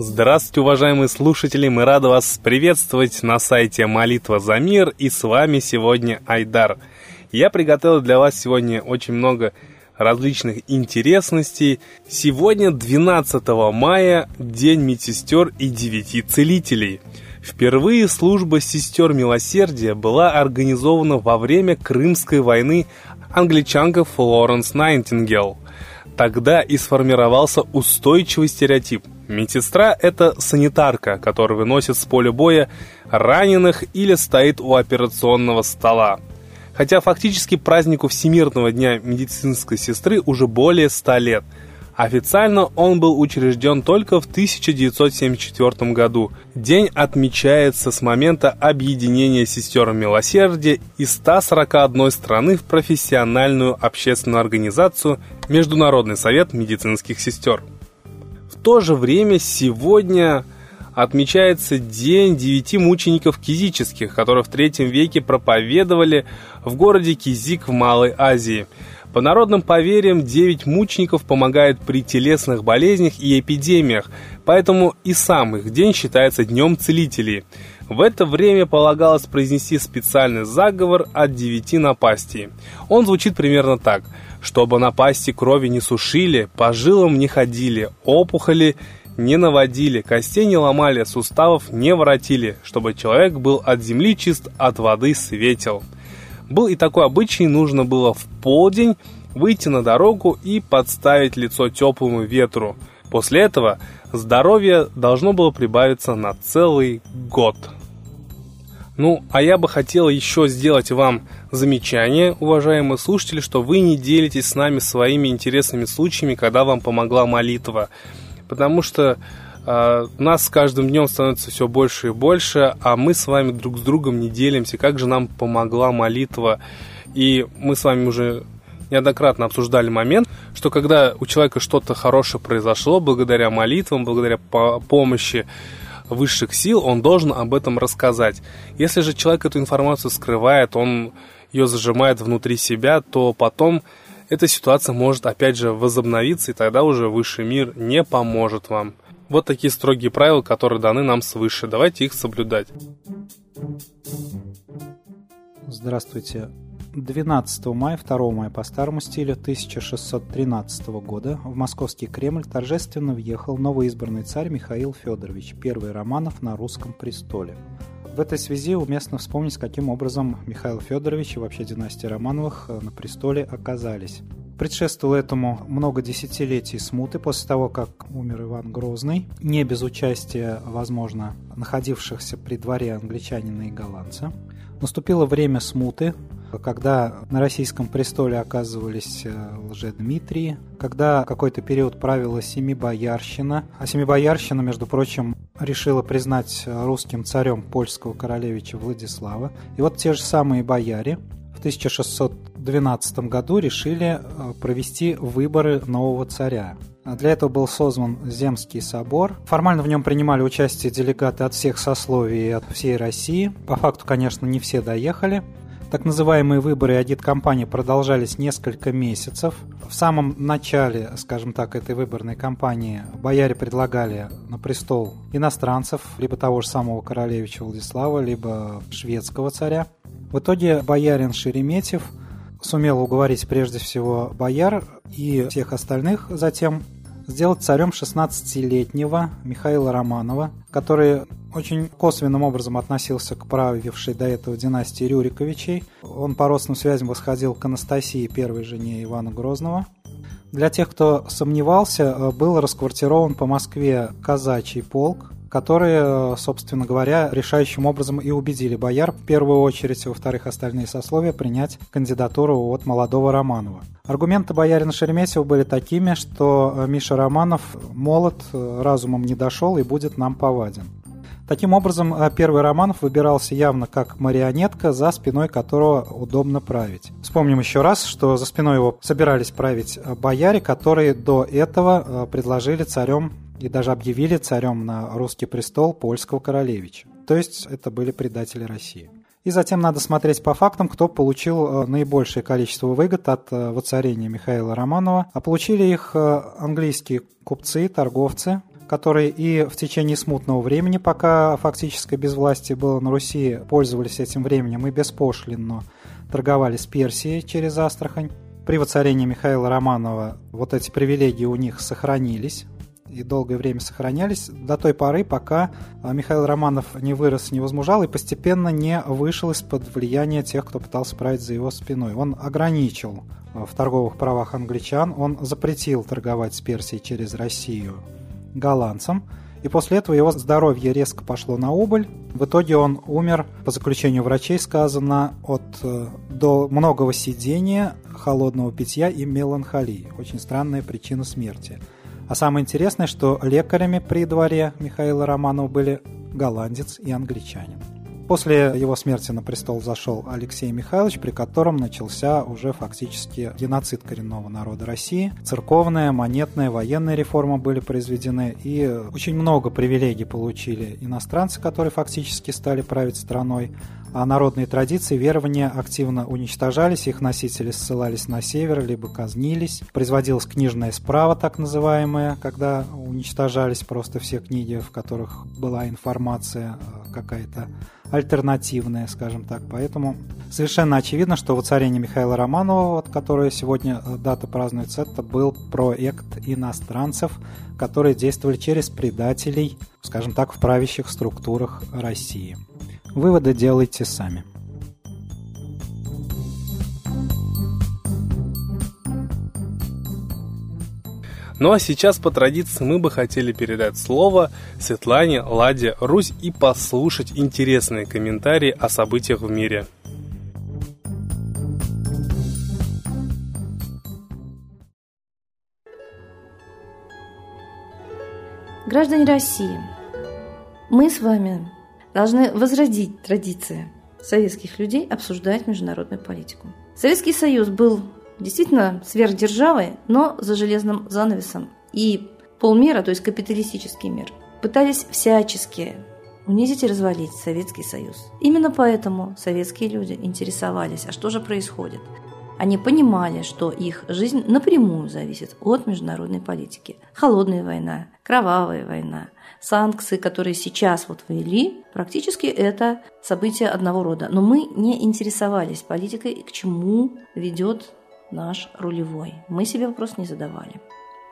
Здравствуйте, уважаемые слушатели! Мы рады вас приветствовать на сайте «Молитва за мир» и с вами сегодня Айдар. Я приготовил для вас сегодня очень много различных интересностей. Сегодня 12 мая, День медсестер и девяти целителей. Впервые служба сестер милосердия была организована во время Крымской войны англичанка Флоренс Найтингел. Тогда и сформировался устойчивый стереотип – Медсестра – это санитарка, которая выносит с поля боя раненых или стоит у операционного стола. Хотя фактически празднику Всемирного дня медицинской сестры уже более 100 лет. Официально он был учрежден только в 1974 году. День отмечается с момента объединения сестер милосердия из 141 страны в профессиональную общественную организацию Международный совет медицинских сестер то же время сегодня отмечается День девяти мучеников кизических, которые в третьем веке проповедовали в городе Кизик в Малой Азии. По народным поверьям, девять мучеников помогают при телесных болезнях и эпидемиях, поэтому и сам их день считается Днем Целителей. В это время полагалось произнести специальный заговор от девяти напастей. Он звучит примерно так – чтобы напасти крови не сушили, по жилам не ходили, опухоли не наводили, костей не ломали, суставов не воротили, чтобы человек был от земли чист, от воды светел. Был и такой обычай, нужно было в полдень выйти на дорогу и подставить лицо теплому ветру. После этого здоровье должно было прибавиться на целый год. Ну, а я бы хотел еще сделать вам замечание, уважаемые слушатели, что вы не делитесь с нами своими интересными случаями, когда вам помогла молитва. Потому что э, нас с каждым днем становится все больше и больше, а мы с вами друг с другом не делимся, как же нам помогла молитва. И мы с вами уже неоднократно обсуждали момент, что когда у человека что-то хорошее произошло, благодаря молитвам, благодаря помощи, высших сил, он должен об этом рассказать. Если же человек эту информацию скрывает, он ее зажимает внутри себя, то потом эта ситуация может опять же возобновиться, и тогда уже высший мир не поможет вам. Вот такие строгие правила, которые даны нам свыше. Давайте их соблюдать. Здравствуйте. 12 мая, 2 мая по старому стилю 1613 года в московский Кремль торжественно въехал новоизбранный царь Михаил Федорович, первый Романов на русском престоле. В этой связи уместно вспомнить, каким образом Михаил Федорович и вообще династия Романовых э, на престоле оказались. Предшествовало этому много десятилетий смуты после того, как умер Иван Грозный, не без участия, возможно, находившихся при дворе англичанина и голландца. Наступило время смуты, когда на российском престоле оказывались э, лже-Дмитрии, когда какой-то период правила Семибоярщина, а Семибоярщина, между прочим, решила признать русским царем польского королевича Владислава. И вот те же самые бояре в 1612 году решили э, провести выборы нового царя. Для этого был создан Земский собор. Формально в нем принимали участие делегаты от всех сословий и от всей России. По факту, конечно, не все доехали. Так называемые выборы агит-кампании продолжались несколько месяцев. В самом начале, скажем так, этой выборной кампании бояре предлагали на престол иностранцев, либо того же самого королевича Владислава, либо шведского царя. В итоге боярин Шереметьев сумел уговорить прежде всего бояр и всех остальных затем сделать царем 16-летнего Михаила Романова, который очень косвенным образом относился к правившей до этого династии Рюриковичей. Он по родственным связям восходил к Анастасии, первой жене Ивана Грозного. Для тех, кто сомневался, э, был расквартирован по Москве казачий полк, которые, э, собственно говоря, решающим образом и убедили бояр, в первую очередь, во-вторых, остальные сословия, принять кандидатуру от молодого Романова. Аргументы боярина Шереметьева были такими, что э, Миша Романов молод, разумом не дошел и будет нам поваден. Таким образом, э, первый Романов выбирался явно как марионетка, за спиной которого удобно править. Вспомним еще раз, что за спиной его собирались править э, бояре, которые до этого э, предложили царем и даже объявили царем на русский престол польского королевича. То есть это были предатели России. И затем надо смотреть по фактам, кто получил наибольшее количество выгод от воцарения Михаила Романова. А получили их английские купцы, торговцы, которые и в течение смутного времени, пока фактическое безвластие было на Руси, пользовались этим временем и беспошлинно торговали с Персией через Астрахань. При воцарении Михаила Романова вот эти привилегии у них сохранились и долгое время сохранялись до той поры, пока а, Михаил Романов не вырос, не возмужал и постепенно не вышел из-под влияния тех, кто пытался править за его спиной. Он ограничил а, в торговых правах англичан, он запретил торговать с Персией через Россию голландцам, и после этого его здоровье резко пошло на убыль. В итоге он умер, по заключению врачей сказано, от э, до многого сидения, холодного питья и меланхолии. Очень странная причина смерти. А самое интересное, что лекарями при дворе Михаила Романова были голландец и англичанин. После его смерти на престол зашел Алексей Михайлович, при котором начался уже фактически геноцид коренного народа России. Церковная, монетная, военная реформа были произведены, и очень много привилегий получили иностранцы, которые фактически стали править страной а народные традиции, верования активно уничтожались, их носители ссылались на север, либо казнились. Производилась книжная справа, так называемая, когда уничтожались просто все книги, в которых была информация э, какая-то альтернативная, скажем так. Поэтому совершенно очевидно, что воцарение Михаила Романова, вот, которое сегодня э, дата празднуется, это был проект иностранцев, которые действовали через предателей, скажем так, в правящих структурах России. Выводы делайте сами. Ну а сейчас по традиции мы бы хотели передать слово Светлане Ладе Русь и послушать интересные комментарии о событиях в мире. Граждане России, мы с вами должны возродить традиции советских людей обсуждать международную политику. Советский Союз был действительно сверхдержавой, но за железным занавесом. И полмира, то есть капиталистический мир, пытались всячески унизить и развалить Советский Союз. Именно поэтому советские люди интересовались, а что же происходит. Они понимали, что их жизнь напрямую зависит от международной политики. Холодная война, кровавая война, санкции, которые сейчас вот ввели, практически это события одного рода. Но мы не интересовались политикой, к чему ведет наш рулевой. Мы себе вопрос не задавали.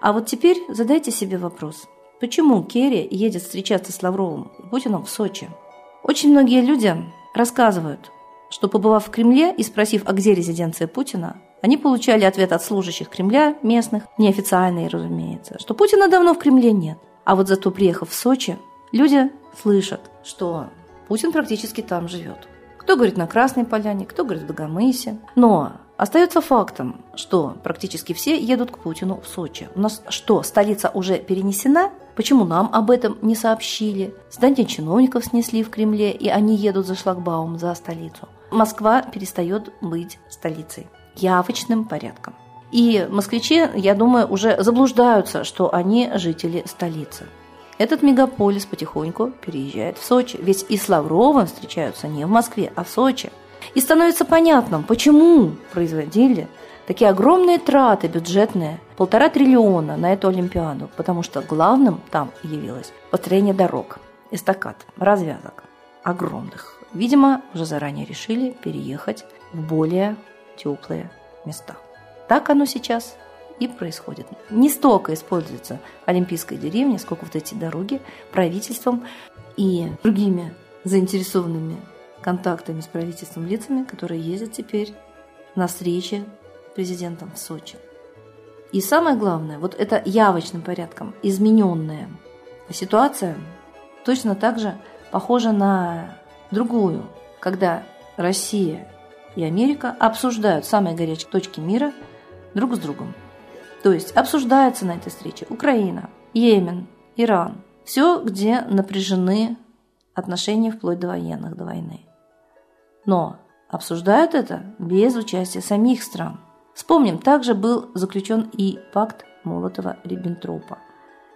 А вот теперь задайте себе вопрос. Почему Керри едет встречаться с Лавровым и Путиным в Сочи? Очень многие люди рассказывают, что побывав в Кремле и спросив, а где резиденция Путина, они получали ответ от служащих Кремля, местных, неофициальный, разумеется, что Путина давно в Кремле нет. А вот зато приехав в Сочи, люди слышат, что Путин практически там живет. Кто говорит на Красной Поляне, кто говорит в Дагомысе. Но остается фактом, что практически все едут к Путину в Сочи. У нас что, столица уже перенесена? Почему нам об этом не сообщили? Здание чиновников снесли в Кремле, и они едут за шлагбаум, за столицу. Москва перестает быть столицей явочным порядком. И москвичи, я думаю, уже заблуждаются, что они жители столицы. Этот мегаполис потихоньку переезжает в Сочи. Ведь и с Лавровым встречаются не в Москве, а в Сочи. И становится понятным, почему производили такие огромные траты бюджетные, полтора триллиона на эту Олимпиаду, потому что главным там явилось построение дорог, эстакад, развязок огромных. Видимо, уже заранее решили переехать в более теплые места. Так оно сейчас и происходит. Не столько используется Олимпийская деревня, сколько вот эти дороги правительством и другими заинтересованными контактами с правительством лицами, которые ездят теперь на встречи президентом в Сочи. И самое главное, вот это явочным порядком измененная ситуация точно так же похожа на другую, когда Россия и Америка обсуждают самые горячие точки мира – друг с другом. То есть обсуждается на этой встрече Украина, Йемен, Иран. Все, где напряжены отношения вплоть до военных, до войны. Но обсуждают это без участия самих стран. Вспомним, также был заключен и пакт Молотова-Риббентропа.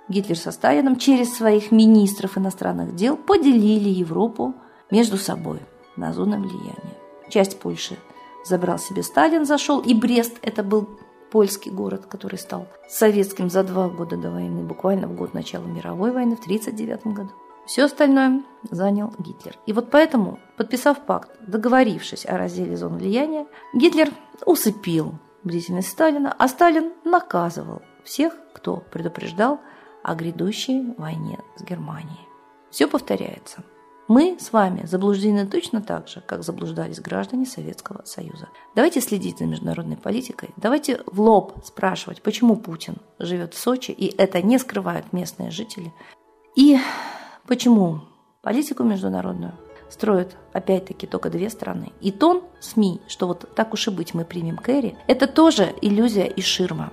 Гитлер со Сталином через своих министров иностранных дел поделили Европу между собой на зоны влияния. Часть Польши забрал себе Сталин, зашел, и Брест – это был польский город, который стал советским за два года до войны, буквально в год начала мировой войны, в 1939 году. Все остальное занял Гитлер. И вот поэтому, подписав пакт, договорившись о разделе зон влияния, Гитлер усыпил бдительность Сталина, а Сталин наказывал всех, кто предупреждал о грядущей войне с Германией. Все повторяется. Мы с вами заблуждены точно так же, как заблуждались граждане Советского Союза. Давайте следить за международной политикой. Давайте в лоб спрашивать, почему Путин живет в Сочи, и это не скрывают местные жители. И почему политику международную строят опять-таки только две страны. И тон СМИ, что вот так уж и быть мы примем Кэрри, это тоже иллюзия и ширма.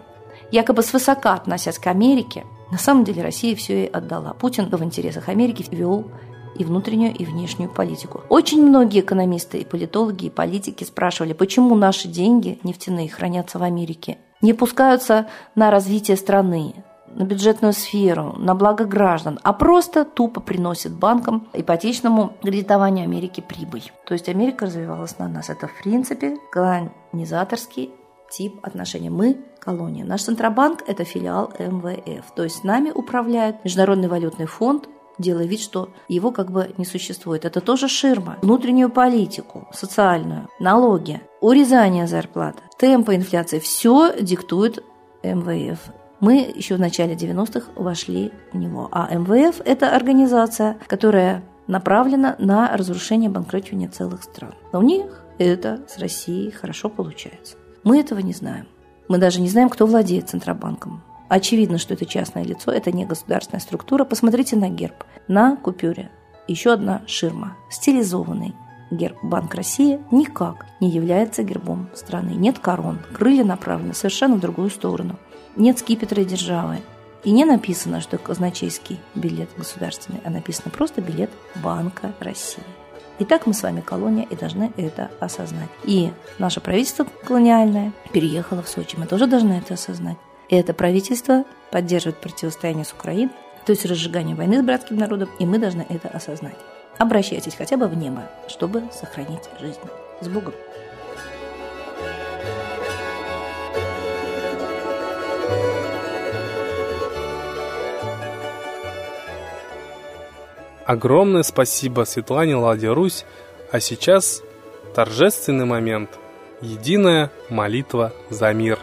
Якобы свысока относясь к Америке, на самом деле Россия все и отдала. Путин в интересах Америки вел и внутреннюю, и внешнюю политику. Очень многие экономисты, и политологи, и политики спрашивали, почему наши деньги нефтяные хранятся в Америке, не пускаются на развитие страны, на бюджетную сферу, на благо граждан, а просто тупо приносит банкам ипотечному кредитованию Америки прибыль. То есть Америка развивалась на нас. Это в принципе колонизаторский тип отношений. Мы – колония. Наш Центробанк – это филиал МВФ. То есть нами управляет Международный валютный фонд, делая вид, что его как бы не существует. Это тоже ширма. Внутреннюю политику, социальную, налоги, урезание зарплат, темпы инфляции – все диктует МВФ. Мы еще в начале 90-х вошли в него. А МВФ – это организация, которая направлена на разрушение банкротирования целых стран. Но у них это с Россией хорошо получается. Мы этого не знаем. Мы даже не знаем, кто владеет Центробанком. Очевидно, что это частное лицо, это не государственная структура. Посмотрите на герб. На купюре еще одна ширма. Стилизованный герб Банк России никак не является гербом страны. Нет корон, крылья направлены совершенно в другую сторону. Нет скипетра державы. И не написано, что казначейский билет государственный, а написано просто билет Банка России. Итак, мы с вами колония и должны это осознать. И наше правительство колониальное переехало в Сочи. Мы тоже должны это осознать. И это правительство поддерживает противостояние с Украиной, то есть разжигание войны с братским народом, и мы должны это осознать. Обращайтесь хотя бы в небо, чтобы сохранить жизнь. С Богом! Огромное спасибо Светлане Ладе Русь, а сейчас торжественный момент. Единая молитва за мир.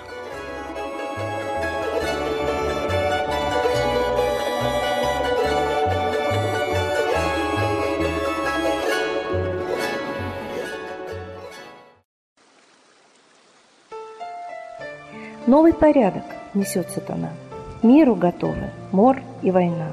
Новый порядок несет сатана. Миру готовы мор и война.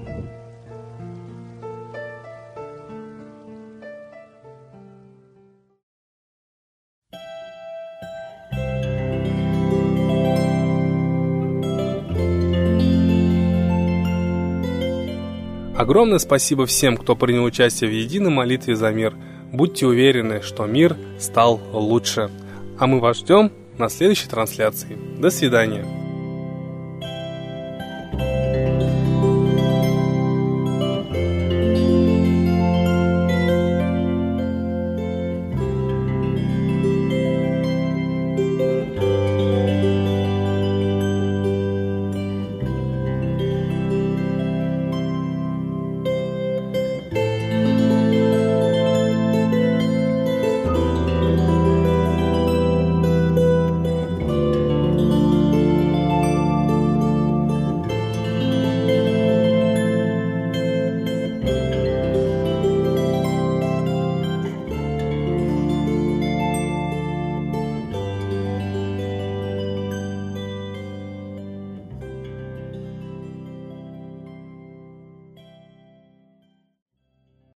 Огромное спасибо всем, кто принял участие в единой молитве за мир. Будьте уверены, что мир стал лучше. А мы вас ждем на следующей трансляции. До свидания.